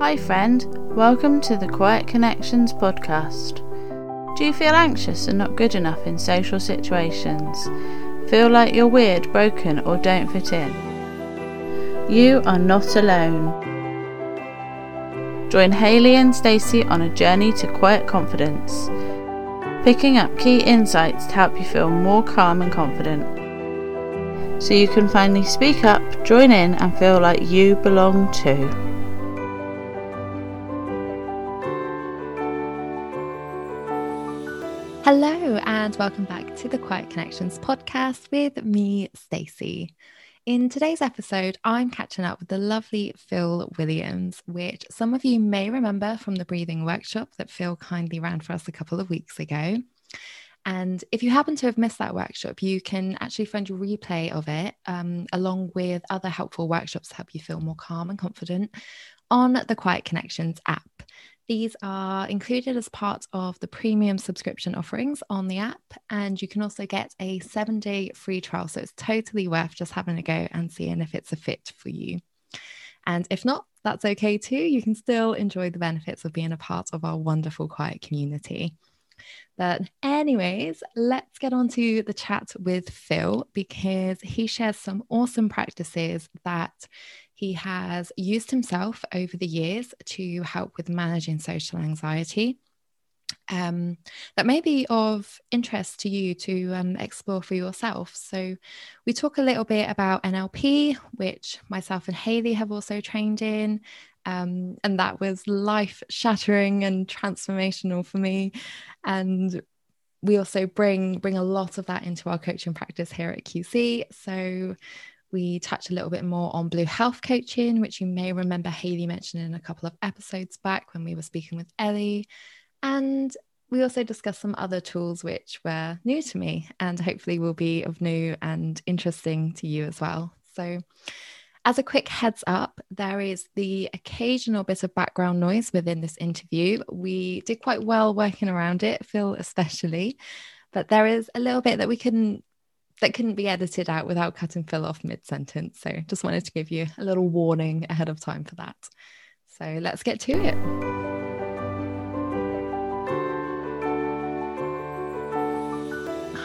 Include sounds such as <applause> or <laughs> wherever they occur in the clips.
Hi, friend. Welcome to the Quiet Connections podcast. Do you feel anxious and not good enough in social situations? Feel like you're weird, broken, or don't fit in? You are not alone. Join Haley and Stacey on a journey to quiet confidence, picking up key insights to help you feel more calm and confident. So you can finally speak up, join in, and feel like you belong too. Hello, and welcome back to the Quiet Connections podcast with me, Stacey. In today's episode, I'm catching up with the lovely Phil Williams, which some of you may remember from the breathing workshop that Phil kindly ran for us a couple of weeks ago. And if you happen to have missed that workshop, you can actually find a replay of it um, along with other helpful workshops to help you feel more calm and confident on the Quiet Connections app. These are included as part of the premium subscription offerings on the app. And you can also get a seven day free trial. So it's totally worth just having a go and seeing if it's a fit for you. And if not, that's okay too. You can still enjoy the benefits of being a part of our wonderful quiet community. But, anyways, let's get on to the chat with Phil because he shares some awesome practices that he has used himself over the years to help with managing social anxiety. Um, that may be of interest to you to um, explore for yourself. So, we talk a little bit about NLP, which myself and Haley have also trained in. Um, and that was life shattering and transformational for me. And we also bring bring a lot of that into our coaching practice here at QC. So we touched a little bit more on blue health coaching, which you may remember Haley mentioning a couple of episodes back when we were speaking with Ellie. And we also discussed some other tools which were new to me and hopefully will be of new and interesting to you as well. So, as a quick heads up, there is the occasional bit of background noise within this interview. We did quite well working around it, Phil especially, but there is a little bit that we couldn't that couldn't be edited out without cutting Phil off mid sentence. So just wanted to give you a little warning ahead of time for that. So let's get to it.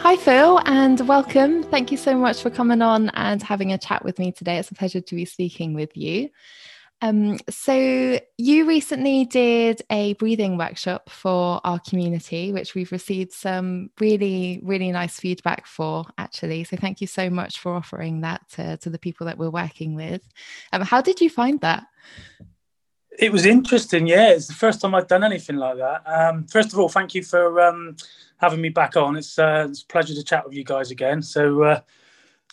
Hi, Phil, and welcome. Thank you so much for coming on and having a chat with me today. It's a pleasure to be speaking with you. Um, so, you recently did a breathing workshop for our community, which we've received some really, really nice feedback for, actually. So, thank you so much for offering that to, to the people that we're working with. Um, how did you find that? It was interesting, yeah. It's the first time I've done anything like that. Um, first of all, thank you for um, having me back on. It's, uh, it's a pleasure to chat with you guys again. So, uh,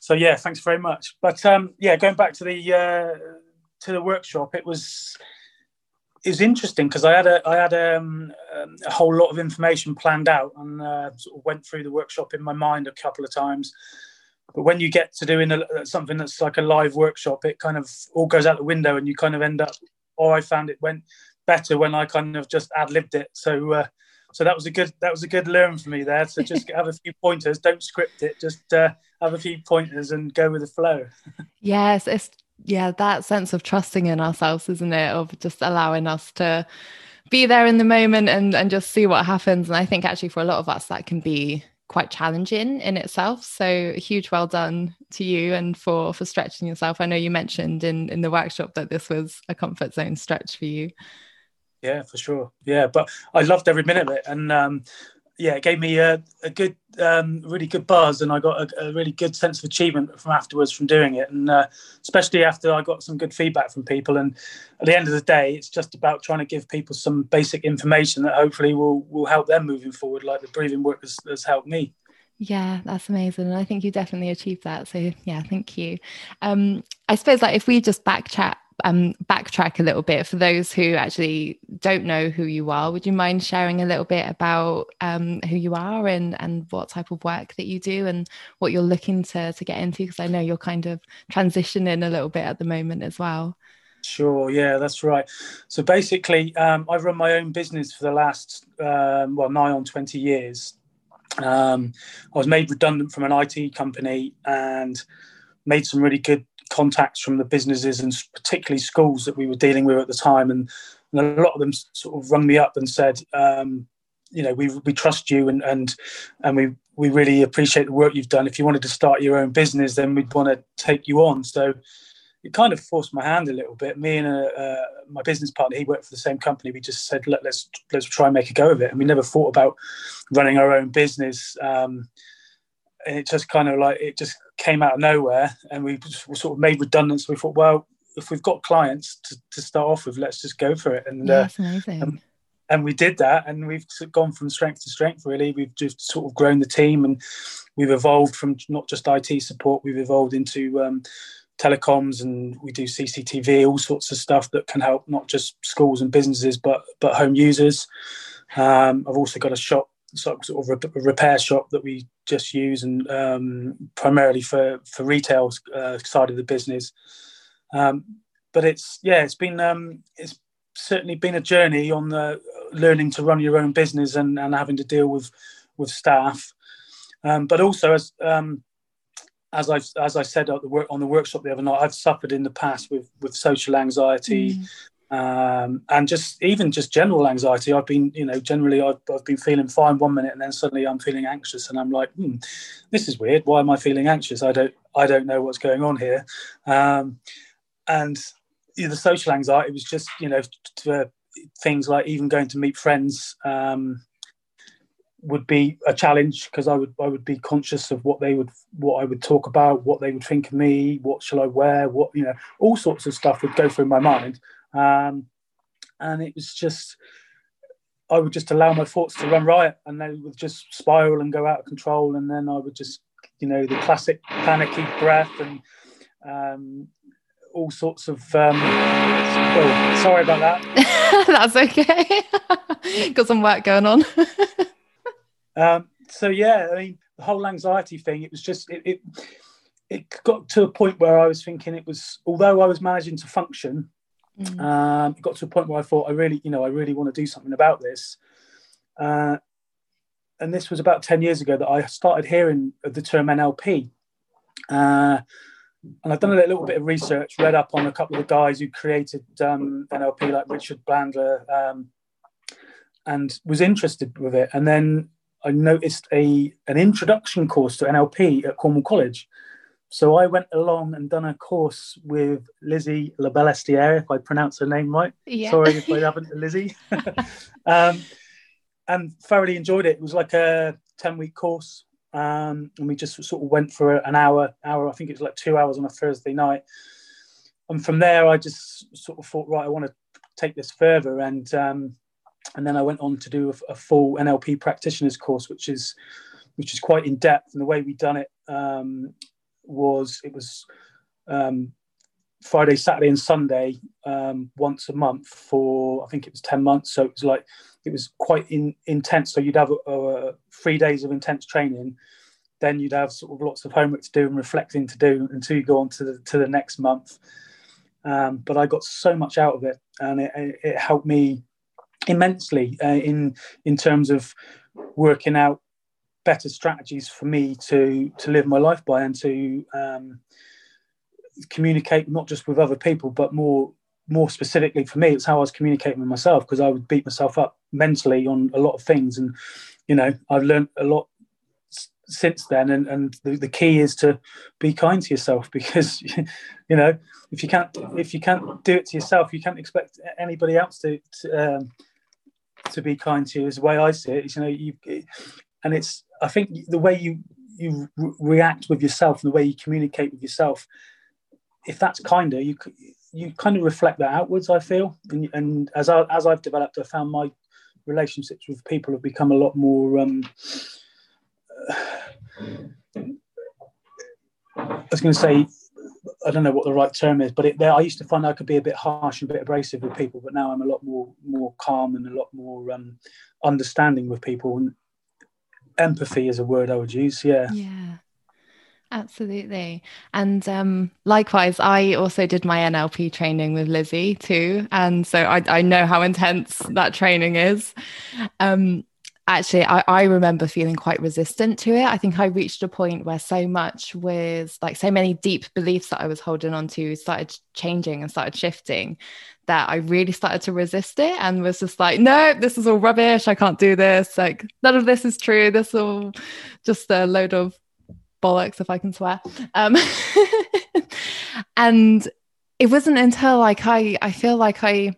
so yeah, thanks very much. But um, yeah, going back to the uh, to the workshop, it was it was interesting because I had a I had um, um, a whole lot of information planned out and uh, sort of went through the workshop in my mind a couple of times. But when you get to doing a, something that's like a live workshop, it kind of all goes out the window, and you kind of end up. Or I found it went better when I kind of just ad libbed it. So uh, so that was a good that was a good learn for me there. So just have a few pointers, don't script it, just uh, have a few pointers and go with the flow. <laughs> yes, it's yeah, that sense of trusting in ourselves, isn't it? Of just allowing us to be there in the moment and, and just see what happens. And I think actually for a lot of us, that can be quite challenging in itself. So huge well done to you and for for stretching yourself. I know you mentioned in in the workshop that this was a comfort zone stretch for you. Yeah, for sure. Yeah, but I loved every minute of it, and um, yeah, it gave me a, a good, um, really good buzz, and I got a, a, really good sense of achievement from afterwards from doing it, and uh, especially after I got some good feedback from people. And at the end of the day, it's just about trying to give people some basic information that hopefully will will help them moving forward, like the breathing work has, has helped me. Yeah, that's amazing. And I think you definitely achieved that. So yeah, thank you. Um, I suppose like if we just back chat um, backtrack a little bit for those who actually don't know who you are. Would you mind sharing a little bit about um, who you are and and what type of work that you do and what you're looking to to get into? Because I know you're kind of transitioning a little bit at the moment as well. Sure, yeah, that's right. So basically, um, I've run my own business for the last um, well nigh on twenty years. Um, I was made redundant from an IT company and made some really good contacts from the businesses and particularly schools that we were dealing with at the time, and, and a lot of them sort of rung me up and said, um, you know, we we trust you and and and we we really appreciate the work you've done. If you wanted to start your own business, then we'd want to take you on. So it kind of forced my hand a little bit. Me and uh, uh, my business partner, he worked for the same company. We just said, Let, us let's try and make a go of it. And we never thought about running our own business. Um, and it just kind of like it just came out of nowhere, and we sort of made redundant. So we thought, well, if we've got clients to, to start off with, let's just go for it. And uh, that's amazing. And, and we did that, and we've gone from strength to strength. Really, we've just sort of grown the team, and we've evolved from not just IT support. We've evolved into um, telecoms and we do CCTV, all sorts of stuff that can help not just schools and businesses, but but home users. Um, I've also got a shop, sort of repair shop that we just use and um, primarily for for retail uh, side of the business. Um, but it's yeah, it's been um, it's certainly been a journey on the learning to run your own business and, and having to deal with with staff. Um, but also as um, as I as I said at the work on the workshop the other night, I've suffered in the past with with social anxiety, mm. Um, and just even just general anxiety. I've been, you know, generally I've, I've been feeling fine one minute, and then suddenly I'm feeling anxious, and I'm like, hmm, this is weird. Why am I feeling anxious? I don't I don't know what's going on here, um, and you know, the social anxiety was just you know things like even going to meet friends. Um, would be a challenge because I would I would be conscious of what they would what I would talk about, what they would think of me, what shall I wear, what you know, all sorts of stuff would go through my mind, um, and it was just I would just allow my thoughts to run riot, and they would just spiral and go out of control, and then I would just you know the classic panicky breath and um, all sorts of. Um, oh, sorry about that. <laughs> That's okay. <laughs> Got some work going on. <laughs> Um, so yeah, I mean, the whole anxiety thing, it was just it, it, it got to a point where I was thinking it was although I was managing to function, mm. um, it got to a point where I thought I really, you know, I really want to do something about this. Uh, and this was about 10 years ago that I started hearing the term NLP. Uh, and I've done a little bit of research, read up on a couple of the guys who created um, NLP, like Richard Bandler, um, and was interested with it. And then I noticed a an introduction course to NLP at Cornwall College. So I went along and done a course with Lizzie Larbalestier, if I pronounce her name right. Yeah. Sorry if I <laughs> haven't, Lizzie. <laughs> um, and thoroughly enjoyed it. It was like a 10 week course. Um, and we just sort of went for an hour, hour, I think it was like two hours on a Thursday night. And from there, I just sort of thought, right, I want to take this further. And um, and then I went on to do a, a, full NLP practitioners course, which is which is quite in depth. And the way we done it um, was it was um, Friday, Saturday, and Sunday um, once a month for I think it was ten months. So it was like it was quite in, intense. So you'd have a, a, three days of intense training. Then you'd have sort of lots of homework to do and reflecting to do until you go on to the to the next month. Um, but I got so much out of it, and it, it helped me immensely uh, in in terms of working out better strategies for me to to live my life by and to um, communicate not just with other people but more more specifically for me it's how i was communicating with myself because i would beat myself up mentally on a lot of things and you know i've learned a lot since then and, and the, the key is to be kind to yourself <laughs> because you know if you can't if you can't do it to yourself you can't expect anybody else to, to um, to be kind to you is the way I see it. Is, you know, you and it's I think the way you you re- react with yourself and the way you communicate with yourself, if that's kinder, you you kind of reflect that outwards. I feel, and, and as I as I've developed, I found my relationships with people have become a lot more. Um, I was going to say I don't know what the right term is, but it, there, I used to find I could be a bit harsh and a bit abrasive with people, but now I'm a lot more more calm and a lot more um, understanding with people. And empathy is a word I would use. Yeah. Yeah. Absolutely. And um, likewise, I also did my NLP training with Lizzie too. And so I, I know how intense that training is. Um, actually I, I remember feeling quite resistant to it. I think i reached a point where so much was like so many deep beliefs that i was holding on to started changing and started shifting that i really started to resist it and was just like no this is all rubbish. I can't do this. Like none of this is true. This is all just a load of bollocks if i can swear. Um, <laughs> and it wasn't until like i i feel like i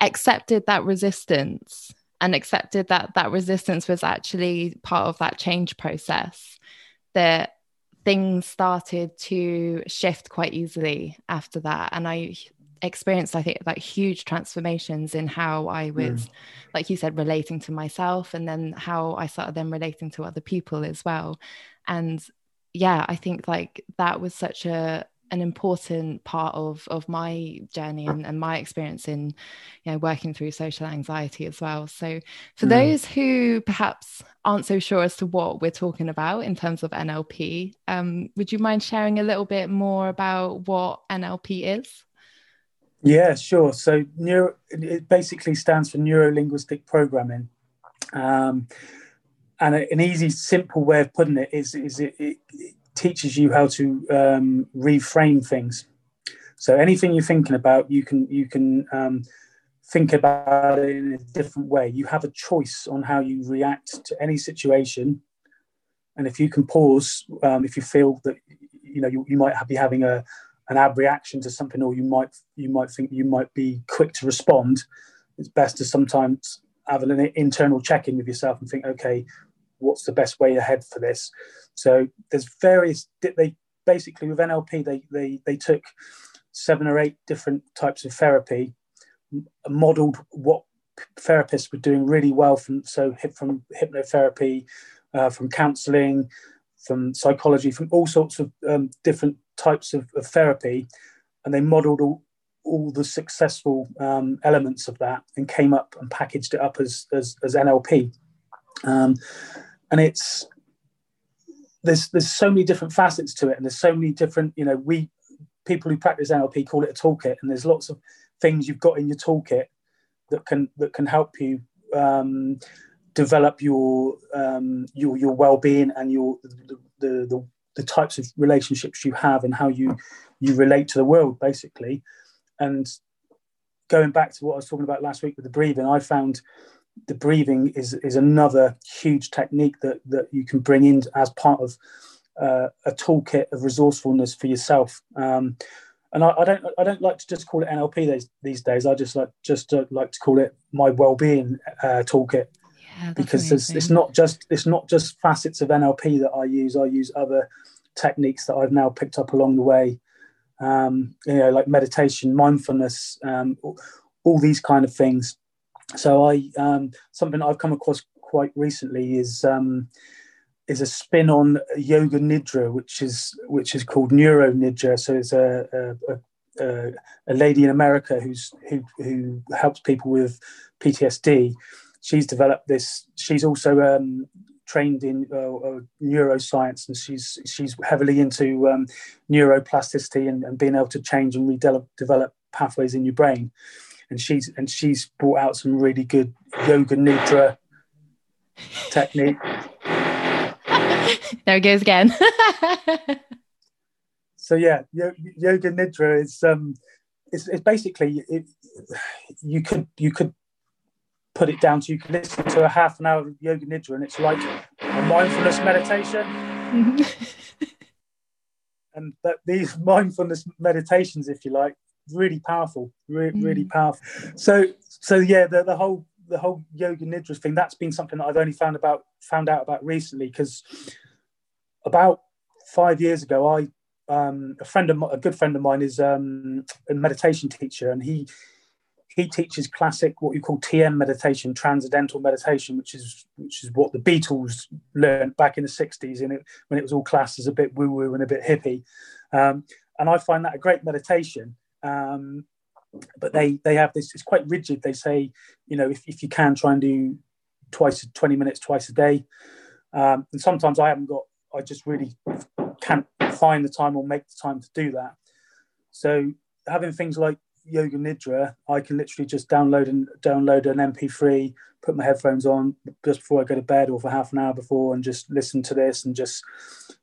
accepted that resistance and accepted that that resistance was actually part of that change process that things started to shift quite easily after that and i experienced i think like huge transformations in how i was mm. like you said relating to myself and then how i started then relating to other people as well and yeah i think like that was such a an important part of of my journey and, and my experience in you know working through social anxiety as well. So for mm. those who perhaps aren't so sure as to what we're talking about in terms of nlp um, would you mind sharing a little bit more about what nlp is? Yeah sure. So neuro it basically stands for neuro linguistic programming. Um, and an easy simple way of putting it is is it, it teaches you how to um, reframe things. So anything you're thinking about, you can you can um, think about it in a different way. You have a choice on how you react to any situation, and if you can pause, um, if you feel that you know you, you might be having a an ab reaction to something, or you might you might think you might be quick to respond. It's best to sometimes have an internal check in with yourself and think, okay, what's the best way ahead for this? So there's various. They basically with NLP they they they took seven or eight different types of therapy, modeled what therapists were doing really well from so from hypnotherapy, uh, from counselling, from psychology, from all sorts of um, different types of, of, therapy, and they modelled all, all the successful um, elements of that and came up and packaged it up as as, as NLP. Um, and it's there's there's so many different facets to it, and there's so many different you know we people who practice NLP call it a toolkit, and there's lots of things you've got in your toolkit that can that can help you um, develop your um, your your well-being and your the, the, the the types of relationships you have and how you you relate to the world basically. And going back to what i was talking about last week with the breathing i found the breathing is is another huge technique that that you can bring in as part of uh, a toolkit of resourcefulness for yourself. Um, and I, I, don't I don't like to just call it NLP these, these days. I just like just uh, like to call it my well-being uh, toolkit yeah, because it's, it's not just it's not just facets of NLP that I use. I use other techniques that I've now picked up along the way. Um, you know, like meditation, mindfulness, um, all, all these kind of things so I um, something I've come across quite recently is um, is a spin on yoga nidra, which is which is called neuro nidra. So it's a, a, a, a lady in America who's who who helps people with PTSD. She's developed this. She's also um, trained in uh, uh, neuroscience, and she's she's heavily into um, neuroplasticity and, and being able to change and redevelop pathways in your brain and she's and she's brought out some really good yoga nidra technique. there it goes again. <laughs> so yeah, yoga nidra is um, it's, it's basically it, you could you could put it down to you can listen to a half an hour of yoga nidra and it's like a mindfulness meditation. <laughs> and that these <laughs> mindfulness meditations, if you like, really powerful, really, mm. really powerful. So, so yeah, the, the whole the whole yoga nidra thing that's been something that I've only found about found out about recently because about five years ago, I um, a friend of my, a good friend of mine is um, a meditation teacher, and he he teaches classic what you call TM meditation, transcendental meditation, which is which is what the Beatles learned back in the '60s, and it, when it was all classed as a bit woo woo and a bit hippie. Um, and I find that a great meditation. Um, but they they have this. It's quite rigid. They say, you know, if, if you can try and do twice, twenty minutes twice a day. Um, and sometimes I haven't got. I just really can't find the time or make the time to do that. So having things like yoga nidra, I can literally just download and download an MP3, put my headphones on just before I go to bed or for half an hour before, and just listen to this and just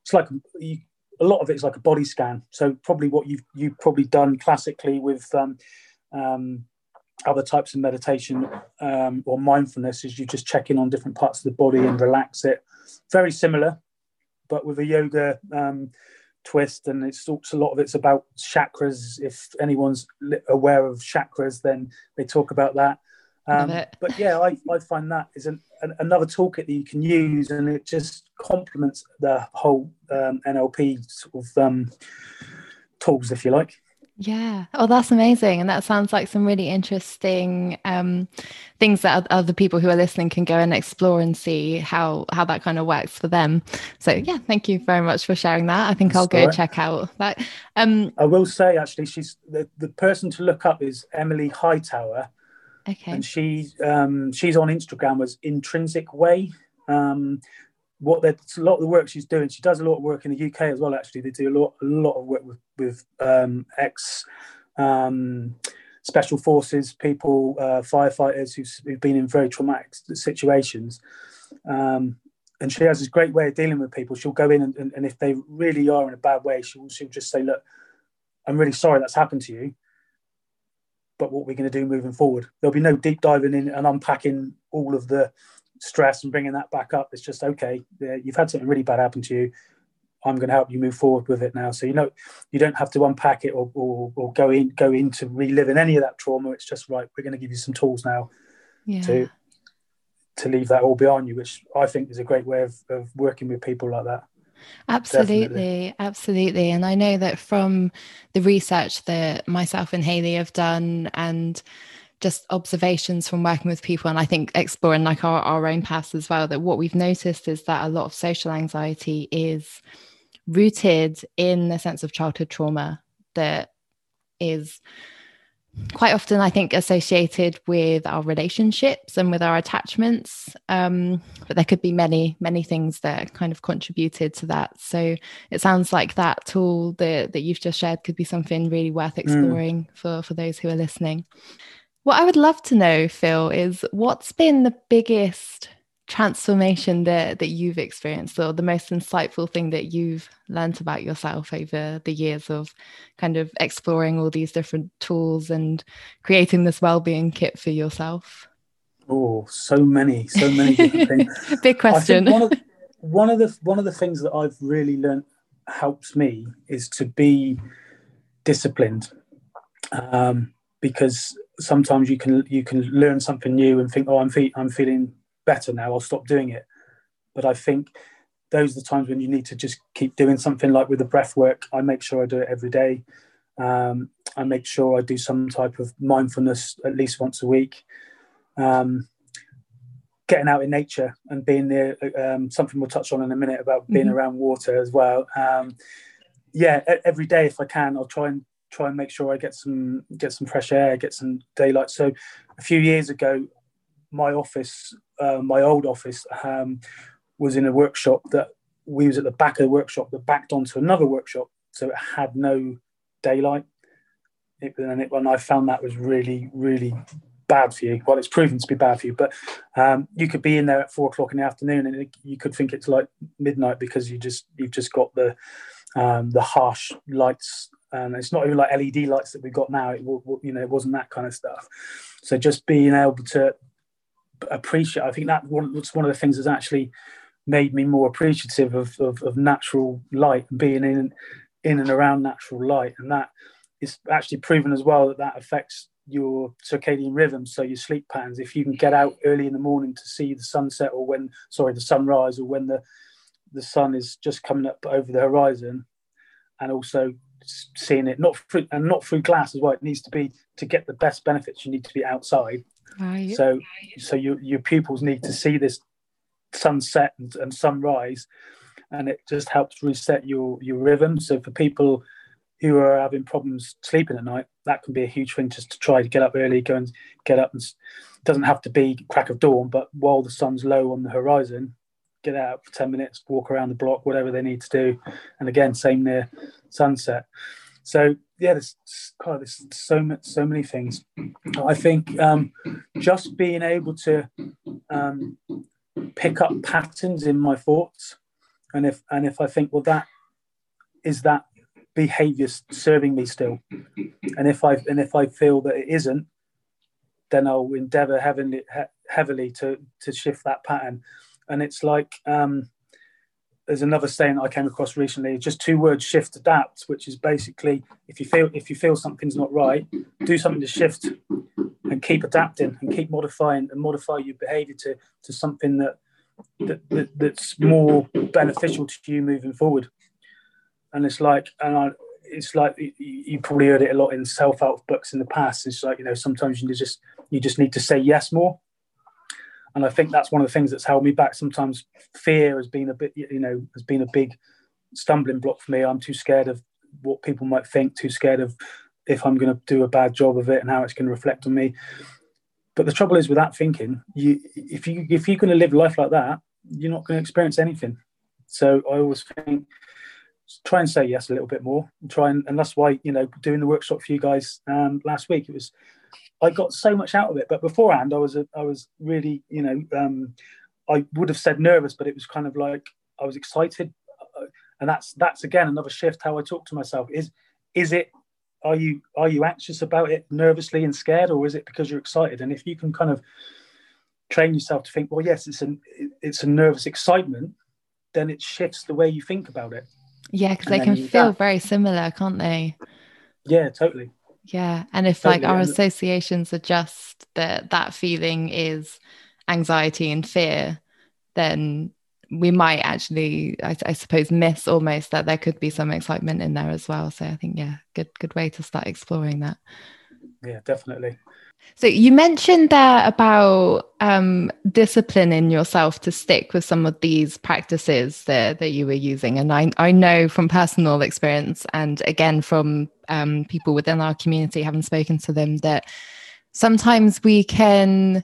it's like you, a lot of it is like a body scan. So probably what you've you've probably done classically with um, um, other types of meditation um, or mindfulness is you just check in on different parts of the body and relax it. Very similar, but with a yoga um, twist, and it's, it's a lot of it's about chakras. If anyone's aware of chakras, then they talk about that. Um, but yeah, I, I find that is an, another toolkit that you can use, and it just complements the whole um, NLP sort of um, tools, if you like. Yeah. Oh, that's amazing. And that sounds like some really interesting um, things that other people who are listening can go and explore and see how how that kind of works for them. So yeah, thank you very much for sharing that. I think that's I'll go right. check out that. Um, I will say actually, she's the, the person to look up is Emily Hightower. Okay. And she um, she's on Instagram as Intrinsic Way. Um, what there's a lot of the work she's doing. She does a lot of work in the UK as well. Actually, they do a lot a lot of work with with um, ex um, special forces people, uh, firefighters who've, who've, been in very traumatic situations. Um, and she has this great way of dealing with people. She'll go in and, and, and if they really are in a bad way, she'll she'll just say, "Look, I'm really sorry that's happened to you." But what we're going to do moving forward, there'll be no deep diving in and unpacking all of the stress and bringing that back up. It's just okay. You've had something really bad happen to you. I'm going to help you move forward with it now. So you know, you don't have to unpack it or, or, or go in go into reliving any of that trauma. It's just right. We're going to give you some tools now yeah. to to leave that all behind you, which I think is a great way of, of working with people like that. Absolutely, Definitely. absolutely. And I know that from the research that myself and Haley have done and just observations from working with people and i think exploring like our, our own paths as well that what we've noticed is that a lot of social anxiety is rooted in the sense of childhood trauma that is quite often i think associated with our relationships and with our attachments um, but there could be many many things that kind of contributed to that so it sounds like that tool that, that you've just shared could be something really worth mm. exploring mm. for for those who are listening what I would love to know, Phil, is what's been the biggest transformation that that you've experienced or the most insightful thing that you've learned about yourself over the years of kind of exploring all these different tools and creating this well-being kit for yourself? Oh so many so many different things. <laughs> Big question. one of, one of the one of the things that i've really learned helps me is to be disciplined. Um, because sometimes you can you can learn something new and think, oh, I'm fe- I'm feeling better now. I'll stop doing it. But I think those are the times when you need to just keep doing something. Like with the breath work, I make sure I do it every day. Um, I make sure I do some type of mindfulness at least once a week. Um, getting out in nature and being there, um, something we'll touch on in a minute about being mm-hmm. around water as well. Um, yeah, every day if I can, I'll try and try and make sure I get some get some fresh air, get some daylight. So a few years ago, my office, uh, my old office, um, was in a workshop that we was at the back of the workshop that backed onto another workshop, so it had no daylight. It, and, it, I found that was really, really bad for you. Well, it's proven to be bad for you, but um, you could be in there at four o'clock in the afternoon, and it, you could think it's like midnight because you just you've just got the um, the harsh lights and it's not even like LED lights that we've got now. It you know it wasn't that kind of stuff. So just being able to appreciate, I think that was one of the things that's actually made me more appreciative of, of, of natural light and being in in and around natural light, and that is actually proven as well that that affects your circadian rhythm, so your sleep patterns. If you can get out early in the morning to see the sunset or when, sorry, the sunrise or when the the sun is just coming up over the horizon, and also seeing it not through and not through glass as well. It needs to be to get the best benefits. You need to be outside. Right. So so your your pupils need to see this sunset and, and sunrise, and it just helps reset your your rhythm. So for people who are having problems sleeping at night, that can be a huge thing just to try to get up early, go and get up and doesn't have to be crack of dawn, but while the sun's low on the horizon, get out for 10 minutes, walk around the block, whatever they need to do. And again, same near sunset. So yeah, there's God, there's so much, so many things. I think um, just being able to um, pick up patterns in my thoughts, and if and if I think, well, that is that behavior serving me still, and if I and if I feel that it isn't, then I'll endeavor heavily heavily to to shift that pattern. And it's like um, there's another saying that I came across recently, just two words: shift, adapt, which is basically if you feel if you feel something's not right, do something to shift and keep adapting and keep modifying and modify your behavior to to something that that, that that's more beneficial to you moving forward. And it's like, and I, it's like you probably heard it a lot in self-help books in the past. It's like you know sometimes you just you just need to say yes more and I think that's one of the things that's held me back. Sometimes fear has been a bit, you know, has been a big stumbling block for me. I'm too scared of what people might think, too scared of if I'm going to do a bad job of it and how it's going to reflect on me. But the trouble is with that thinking, you if you if you're going to live life like that, you're not going to experience anything. So I always think try and say yes a little bit more and try and, and that's why you know doing the workshop for you guys um, last week it was I got so much out of it. But beforehand, I was a, I was really, you know, um, I would have said nervous, but it was kind of like I was excited, uh, and that's that's again another shift how I talk to myself. Is is it are you are you anxious about it, nervously and scared, or is it because you're excited? And if you can kind of train yourself to think, well, yes, it's an it's a nervous excitement, then it shifts the way you think about it. Yeah, because they can feel that, very similar, can't they? Yeah, totally. Yeah. And if like our associations are just that that feeling is anxiety and fear, then we might actually, I, I, suppose, miss almost that there could be some excitement in there as well. So I think, yeah, good good way to start exploring that. Yeah, definitely. So you mentioned there about um, disciplining yourself to stick with some of these practices that, that you were using. And I, I know from personal experience and again from um, people within our community, having spoken to them, that sometimes we can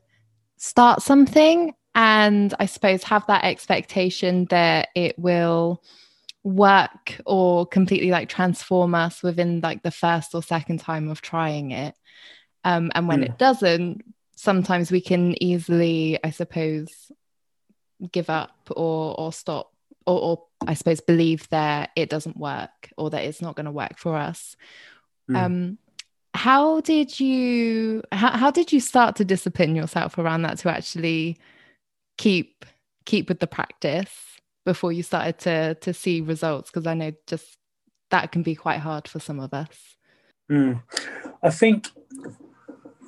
start something and I suppose have that expectation that it will work or completely like transform us within like the first or second time of trying it um, and when it doesn't, sometimes we can easily, I suppose, give up or or stop or, or I suppose believe that it doesn't work or that it's not going to work for us. Mm. Um, how did you how, how did you start to discipline yourself around that to actually keep keep with the practice before you started to to see results because i know just that can be quite hard for some of us mm. i think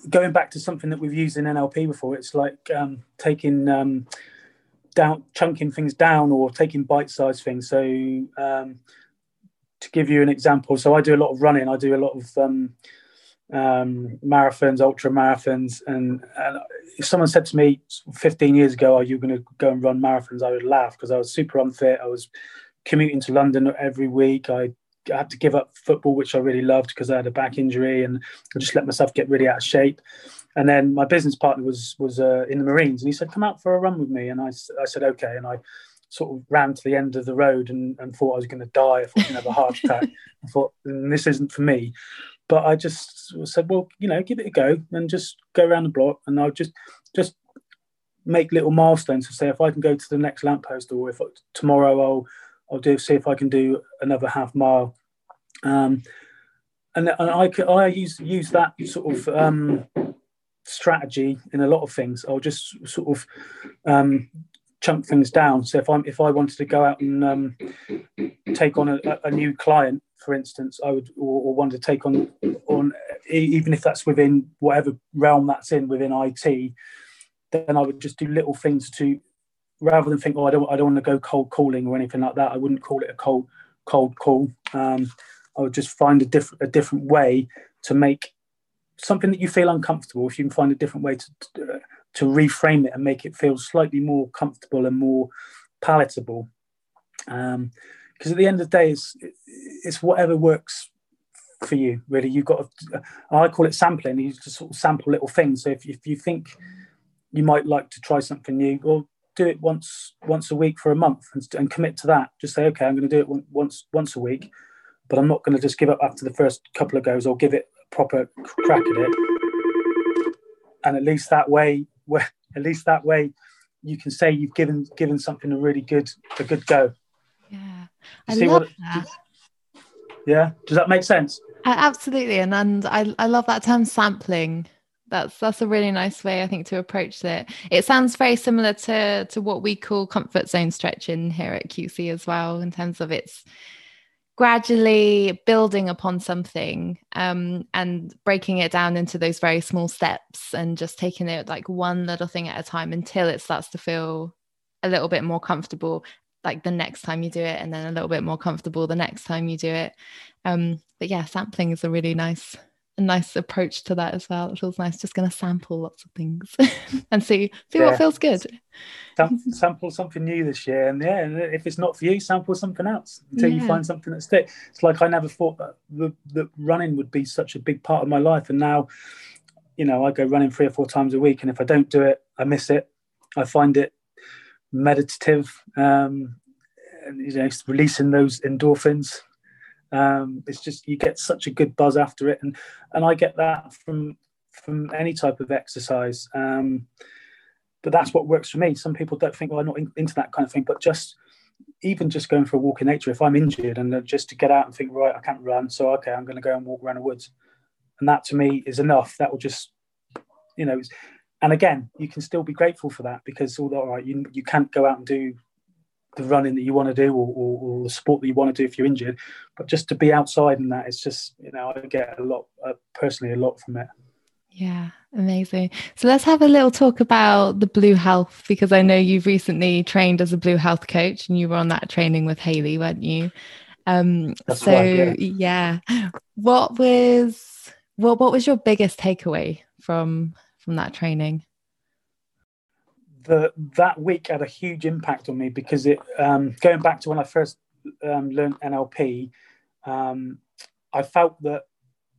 going back to something that we've used in NLP before, it's like um, taking um, down, chunking things down, or taking bite-sized things. So, um, to give you an example, so I do a lot of running. I do a lot of um, um, marathons, ultra marathons, and, and, if someone said to me 15 years ago, "Are you going to go and run marathons?" I would laugh because I was super unfit. I was commuting to London every week. I I had to give up football, which I really loved because I had a back injury, and I just let myself get really out of shape. And then my business partner was was uh, in the Marines, and he said, "Come out for a run with me." And I, I said, "Okay." And I sort of ran to the end of the road and, and thought I was going to die. I thought I was going to have a heart attack. <laughs> I thought mm, this isn't for me. But I just said, well, you know, give it a go and just go around the block, and I'll just just make little milestones to say if I can go to the next lamppost or if tomorrow I'll I'll do see if I can do another half mile. Um, and, and I, I use use that sort of um, strategy in a lot of things. I'll just sort of um, chunk things down. So if I'm if I wanted to go out and um, take on a, a, new client, for instance, I would or, or want to take on on even if that's within whatever realm that's in within IT, then I would just do little things to rather than think, oh, I don't, I don't want to go cold calling or anything like that. I wouldn't call it a cold, cold call. Um, I would just find a different, a different way to make something that you feel uncomfortable. If you can find a different way to, to, to reframe it and make it feel slightly more comfortable and more palatable. Because um, at the end of the day, it's, it's whatever works for you. Really, you've got. To, I call it sampling. You just sort of sample little things. So if, if you think you might like to try something new, well, do it once once a week for a month and, and commit to that. Just say, okay, I'm going to do it once once a week, but I'm not going to just give up after the first couple of goes. I'll give it a proper crack at it, and at least that way, where <laughs> at least that way, you can say you've given given something a really good a good go. Yeah, I love what, that. Yeah, does that make sense? absolutely, and and I I love that term sampling that's that's a really nice way i think to approach it. It sounds very similar to to what we call comfort zone stretching here at qc as well in terms of its gradually building upon something um, and breaking it down into those very small steps and just taking it like one little thing at a time until it starts to feel a little bit more comfortable like the next time you do it and then a little bit more comfortable the next time you do it. Um, but yeah sampling is a really nice a nice approach to that as well. It feels nice just going to sample lots of things <laughs> and see see yeah. what feels good. <laughs> sample something new this year, and yeah, if it's not for you, sample something else until yeah. you find something that sticks. It's like I never thought that the, that running would be such a big part of my life, and now, you know, I go running three or four times a week, and if I don't do it, I miss it. I find it meditative, um, and you know, releasing those endorphins um, it's just you get such a good buzz after it, and and I get that from from any type of exercise. Um, but that's what works for me. Some people don't think, well, I'm not in, into that kind of thing, but just even just going for a walk in nature. If I'm injured and just to get out and think, right, I can't run, so okay, I'm going to go and walk around the woods, and that to me is enough. That will just, you know, and again, you can still be grateful for that because although all right, you you can't go out and do the running that you want to do or, or, or, the sport that you want to do if you're injured but just to be outside and that it's just you know i get a lot uh, personally a lot from it. Yeah amazing. So let's have a little talk about the blue health because i know you've recently trained as a blue health coach and you were on that training with haley weren't you? Um That's so right, yeah. yeah. What was well what was your biggest takeaway from from that training the that week had a huge impact on me because it um, going back to when I first um, learned NLP, um, I felt that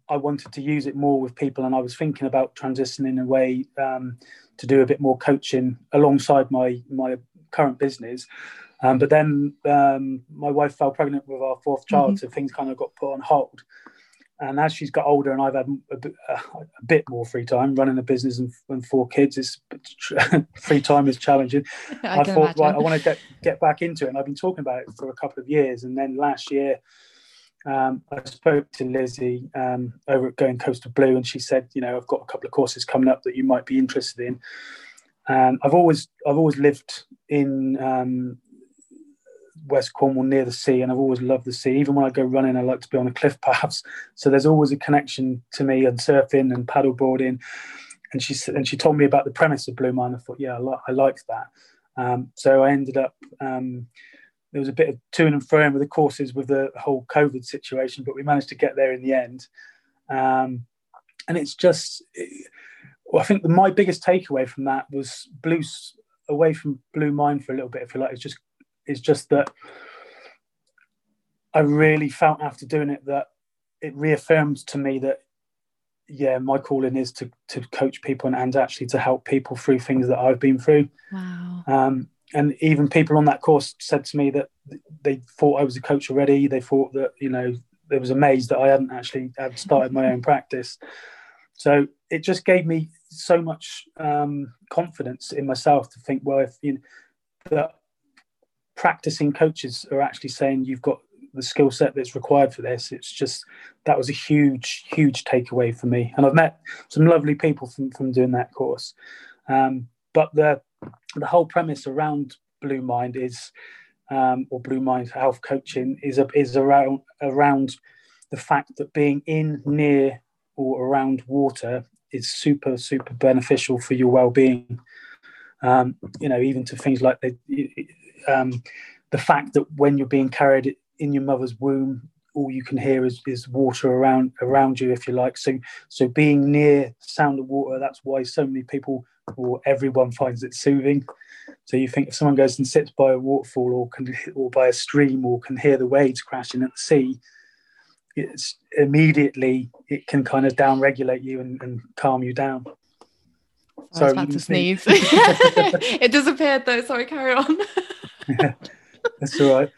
I wanted to use it more with people, and I was thinking about transitioning away um, to do a bit more coaching alongside my my current business. Um, but then um, my wife fell pregnant with our fourth child, mm-hmm. so things kind of got put on hold and as she's got older and I've had a bit, uh, a bit more free time running a business and, and four kids, is <laughs> free time is challenging. <laughs> I, I thought, right, I want to get get back into it, and I've been talking about it for a couple of years. And then last year, um, I spoke to Lizzie um, over at Going Coastal Blue, and she said, you know, I've got a couple of courses coming up that you might be interested in. And I've always I've always lived in um, West Cornwall near the sea, and I've always loved the sea. Even when I go running, I like to be on the cliff <laughs> paths. So there's always a connection to me and surfing and paddleboarding. And she and she told me about the premise of Blue Mind. I thought, yeah, I, li- I liked that. Um, so I ended up. Um, there was a bit of to and fro with the courses with the whole COVID situation, but we managed to get there in the end. Um, and it's just, it, well, I think the, my biggest takeaway from that was blue away from Blue Mind for a little bit, if you like. It's just it's just that I really felt after doing it that it reaffirmed to me that yeah, my calling is to to coach people and, and actually to help people through things that I've been through. Wow. Um, and even people on that course said to me that they thought I was a coach already. They thought that you know they was amazed that I hadn't actually had started my own practice. So it just gave me so much um, confidence in myself to think, well, if you know, that practicing coaches are actually saying you've got the skill set that's required for this. It's just that was a huge, huge takeaway for me. And I've met some lovely people from, from doing that course. Um, but the the whole premise around Blue Mind is, um, or Blue Mind Health Coaching is is around around the fact that being in, near, or around water is super, super beneficial for your well being. Um, you know, even to things like the, um, the fact that when you're being carried in your mother's womb, all you can hear is, is water around around you, if you like. So so being near sound of water, that's why so many people or everyone finds it soothing. So you think if someone goes and sits by a waterfall or can or by a stream or can hear the waves crashing at the sea, it's immediately it can kind of down regulate you and, and calm you down. I was about to sneeze. <laughs> it disappeared though. Sorry, carry on. <laughs> That's all right.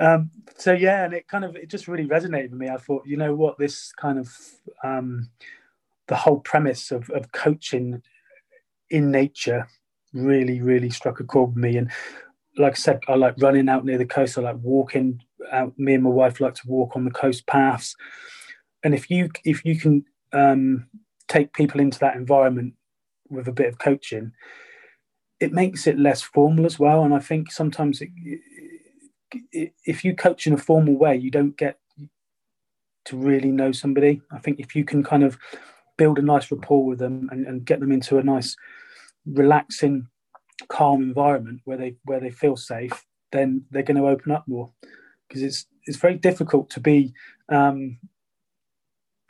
Um, so yeah, and it kind of it just really resonated with me. I thought, you know what, this kind of um, the whole premise of, of coaching in nature really, really struck a chord with me. And like I said, I like running out near the coast. I like walking out. Me and my wife like to walk on the coast paths. And if you if you can um, take people into that environment with a bit of coaching, it makes it less formal as well. And I think sometimes it, if you coach in a formal way, you don't get to really know somebody. I think if you can kind of build a nice rapport with them and, and get them into a nice, relaxing, calm environment where they where they feel safe, then they're going to open up more. Because it's it's very difficult to be um,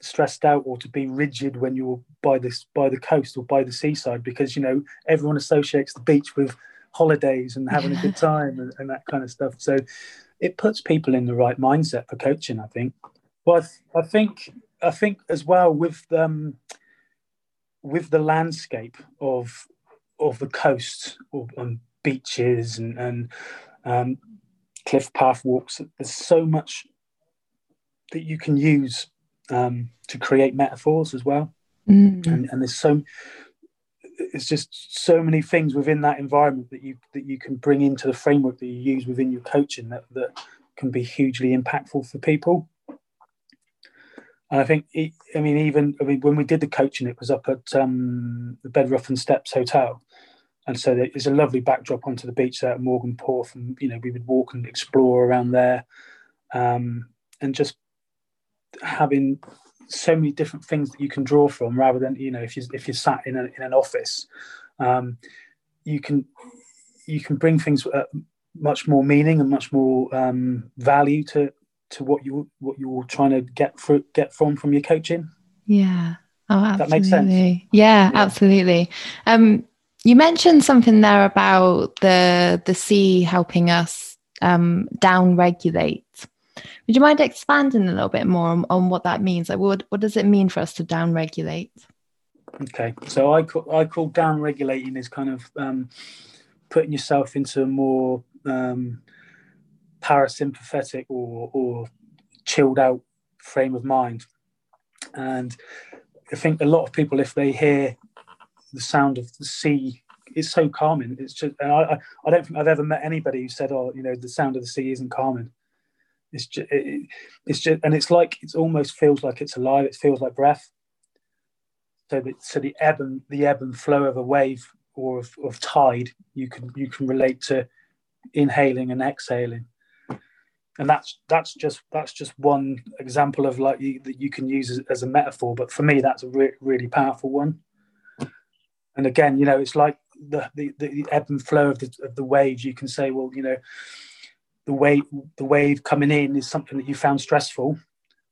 stressed out or to be rigid when you're by this by the coast or by the seaside because you know everyone associates the beach with holidays and having a good time and, and, that kind of stuff. So it puts people in the right mindset for coaching i think. Well i, th- I think i think as well with um with the landscape of of the coast or on beaches and, and um, cliff path walks there's so much that you can use um, to create metaphors as well. Mm. And, and there's so it's just so many things within that environment that you that you can bring into the framework that you use within your coaching that, that can be hugely impactful for people. And I think, I mean, even I mean, when we did the coaching, it was up at um, the and Steps Hotel, and so there's a lovely backdrop onto the beach there at Mawgan Porth, and you know we would walk and explore around there, um, and just having so many different things that you can draw from rather than you know if you if you're sat in, a, in an office um, you can you can bring things uh, much more meaning and much more um, value to to what you what you're trying to get for, get from from your coaching. Yeah. Oh absolutely. that makes sense. yeah, yeah. absolutely. Um you mentioned something there about the the sea helping us um down regulate would you mind expanding a little bit more on, on what that means? Like, what, what does it mean for us to down regulate? Okay, so I call, I call down regulating is kind of um, putting yourself into a more um, parasympathetic or, or chilled out frame of mind. And I think a lot of people, if they hear the sound of the sea, it's so calming. It's just, and I, I don't think I've ever met anybody who said, "Oh, you know, the sound of the sea isn't calming." It's just, it, it's just, and it's like it almost feels like it's alive. It feels like breath. So the so the ebb and the ebb and flow of a wave or of, of tide, you can you can relate to inhaling and exhaling, and that's that's just that's just one example of like you, that you can use as, as, a metaphor. But for me, that's a re- really powerful one. And again, you know, it's like the, the, the ebb and flow of the, of the waves. You can say, well, you know, the wave the wave coming in is something that you found stressful.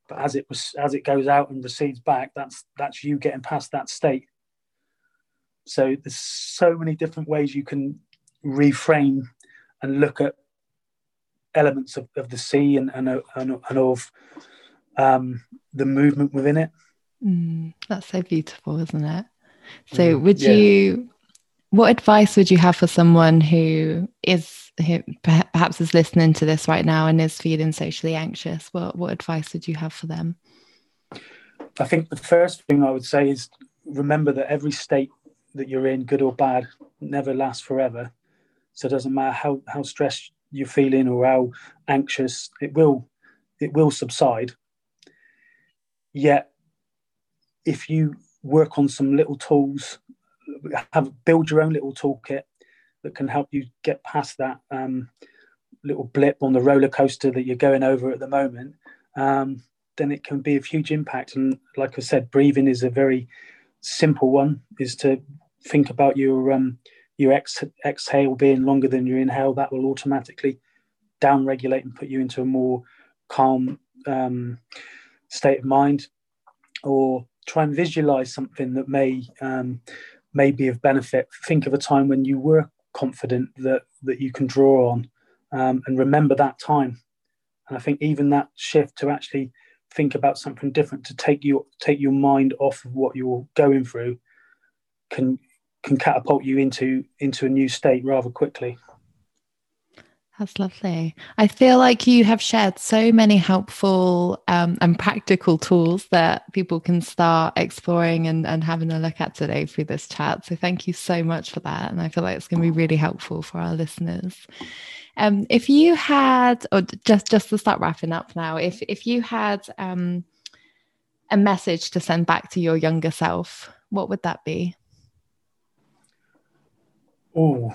But as it was as it goes out and recedes back that's that's you getting past that state. So there's so many different ways you can reframe and look at elements of, of the sea and, and, and, and of um, the movement within it. Mm, that's so beautiful isn't it? So mm, would yeah. you what advice would you have for someone who is who perhaps is listening to this right now and is feeling socially anxious? What what advice would you have for them? I think the first thing i would say is remember that every state that you're in good or bad never lasts forever. So it doesn't matter how how stressed you're feeling or how anxious it will it will subside. Yet if you work on some little tools have build your own little toolkit that can help you get past that um, little blip on the roller coaster that you're going over at the moment, um, then it can be of huge impact. And like I said, breathing is a very simple one. Is to think about your um, your ex- exhale being longer than your inhale. That will automatically down regulate and put you into a more calm um, state of mind. Or try and visualize something that may um, may be of benefit. Think of a time when you were confident that that you can draw on, um, and remember that time. And I think even that shift to actually think about something different to take you take your mind off of what you're going through can can catapult you into into a new state rather quickly. That's lovely. I feel like you have shared so many helpful um, and practical tools that people can start exploring and, and having a look at today through this chat. So thank you so much for that. And I feel like it's going to be really helpful for our listeners. Um, if you had, or just just to start wrapping up now, if if you had um, a message to send back to your younger self, what would that be? Oh,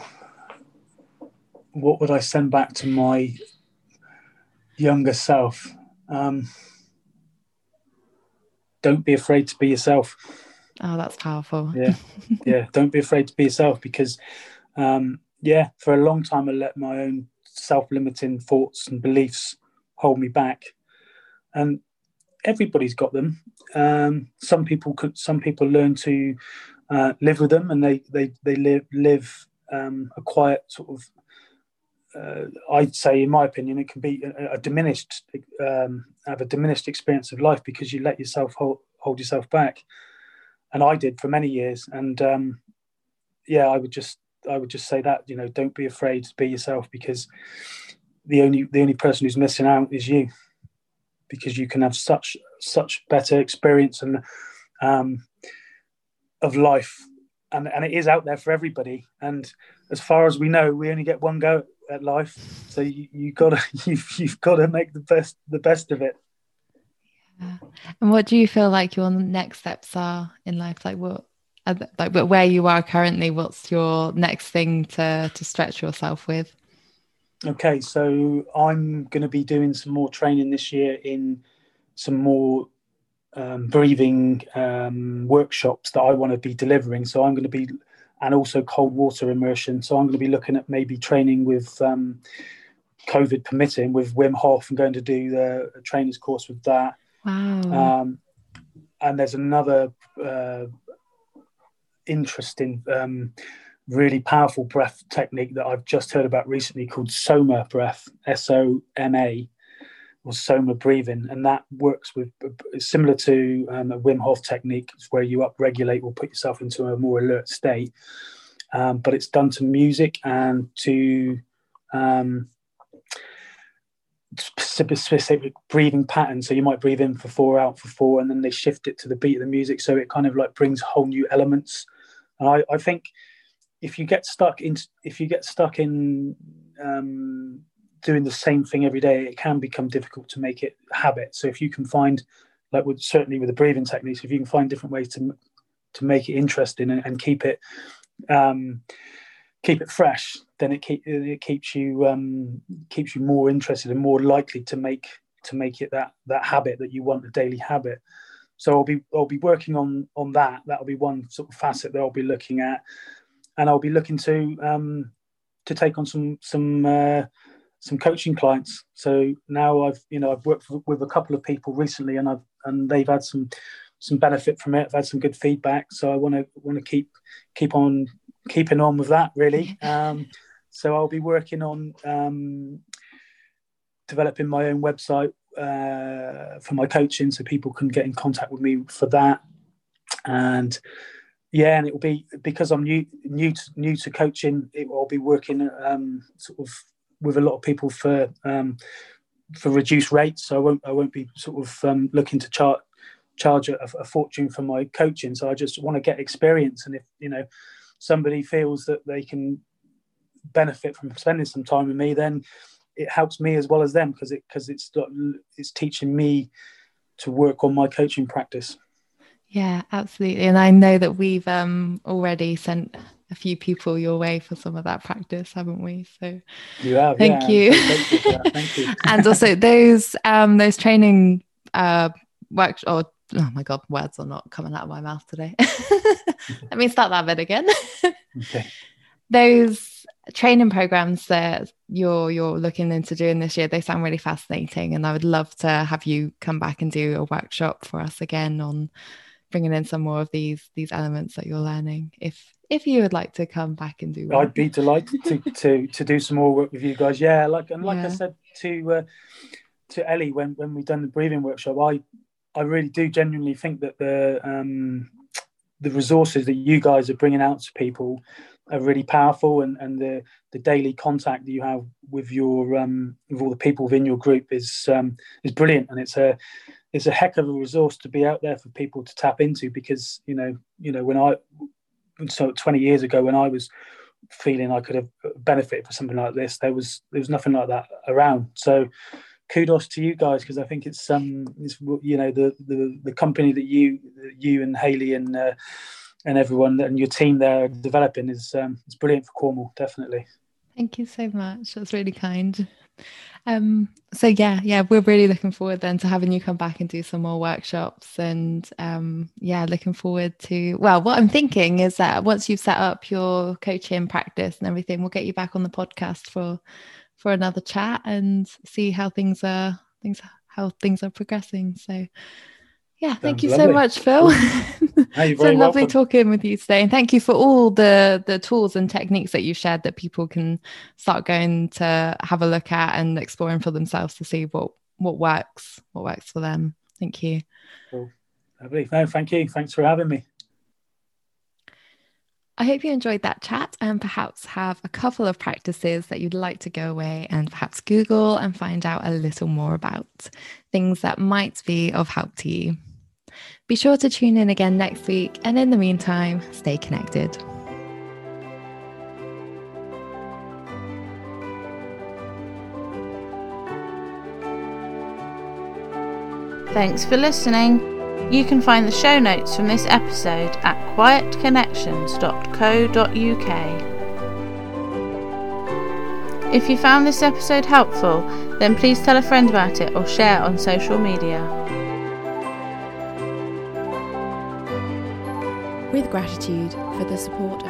what would I send back to my younger self? Um, don't be afraid to be yourself. Oh, that's powerful. Yeah, <laughs> yeah. Don't be afraid to be yourself because, um, yeah, for a long time I let my own self-limiting thoughts and beliefs hold me back, and everybody's got them. Um, some people could, some people learn to uh, live with them, and they they they live live um, a quiet sort of uh, I'd say, in my opinion, it can be a, a diminished, um, have a diminished experience of life because you let yourself hold, hold yourself back, and I did for many years. And um, yeah, I would just, I would just say that you know, don't be afraid to be yourself because the only, the only person who's missing out is you, because you can have such, such better experience and um, of life, and and it is out there for everybody. And as far as we know, we only get one go at life. So you, you gotta <laughs> you've you've got to make the best the best of it. Yeah. And what do you feel like your next steps are in life? Like what like but where you are currently, what's your next thing to to stretch yourself with? Okay, so I'm going to be doing some more training this year in some more um, breathing um, workshops that I want to be delivering. So I'm going to be and also cold water immersion. So I'm going to be looking at maybe training with um, COVID permitting with Wim Hof and going to do the trainer's course with that. Wow. Um, and there's another uh, interesting, um, really powerful breath technique that I've just heard about recently called Soma breath, S O M A or soma breathing, and that works with similar to um, a Wim Hof technique, where you upregulate or put yourself into a more alert state. Um, but it's done to music and to um, specific breathing patterns. So you might breathe in for four, out for four, and then they shift it to the beat of the music. So it kind of like brings whole new elements. And I, I think if you get stuck in, if you get stuck in um, doing the same thing every day, it can become difficult to make it habit. So if you can find, like with certainly with the breathing techniques, if you can find different ways to to make it interesting and, and keep it um, keep it fresh, then it keep it keeps you um, keeps you more interested and more likely to make to make it that that habit that you want, a daily habit. So I'll be I'll be working on on that. That'll be one sort of facet that I'll be looking at, and I'll be looking to um, to take on some some uh, some coaching clients. So now I've you know I've worked with a couple of people recently, and I've and they've had some some benefit from it. I've had some good feedback, so I want to want to keep keep on keeping on with that really. <laughs> Um, so I'll be working on um, developing my own website uh, for my coaching, so people can get in contact with me for that. And yeah, and it will be because I'm new new to, new to coaching. It will be working um, sort of with a lot of people for um, for reduced rates. So I won't I won't be sort of um, looking to chart charge a, a, fortune for my coaching. So I just want to get experience, and if you know somebody feels that they can benefit from spending some time with me, then it helps me as well as them because it because it's it's teaching me to work on my coaching practice. Yeah, absolutely. And I know that we've um, already sent a few people your way for some of that practice, haven't we? So you have, thank yeah, you. Thank you. <laughs> and also those um those training uh work or oh my god, words are not coming out of my mouth today. <laughs> Let me start that bit again. okay. <laughs> Those training programs that you're you're looking into doing this year, they sound really fascinating, and I would love to have you come back and do a workshop for us again on bringing in some more of these these elements that you're learning if if you would like to come back and do one. I'd be delighted to, <laughs> to to do some more work with you guys. Yeah, like and like yeah. I said to uh, to Ellie when when we done the breathing workshop, I I really do genuinely think that the um, the resources that you guys are bringing out to people are really powerful, and, and the the daily contact that you have with your um, with all the people within your group is um, is brilliant, and it's a it's a heck of a resource to be out there for people to tap into because you know you know when I so 20 years ago when I was feeling I could have benefited from something like this there was there was nothing like that around so kudos to you guys because I think it's um it's you know the the the company that you you and Haley and uh, and everyone and your team there developing is um it's brilliant for Cornwall definitely. Thank you so much. That's really kind. Um, so yeah, yeah, we're really looking forward then to having you come back and do some more workshops and um, yeah, looking forward to well, what I'm thinking is that once you've set up your coaching practice and everything, we'll get you back on the podcast for for another chat and see how things are things how things are progressing. So yeah, thank you lovely. so much, Phil. <laughs> it's been lovely welcome. talking with you today, and thank you for all the the tools and techniques that you've shared that people can start going to have a look at and exploring for themselves to see what what works, what works for them. Thank you. Cool. Lovely. No, thank you. Thanks for having me. I hope you enjoyed that chat and perhaps have a couple of practices that you'd like to go away and perhaps Google and find out a little more about things that might be of help to you. Be sure to tune in again next week, and in the meantime, stay connected. Thanks for listening. You can find the show notes from this episode at quietconnections.co.uk. If you found this episode helpful, then please tell a friend about it or share on social media. With gratitude for the support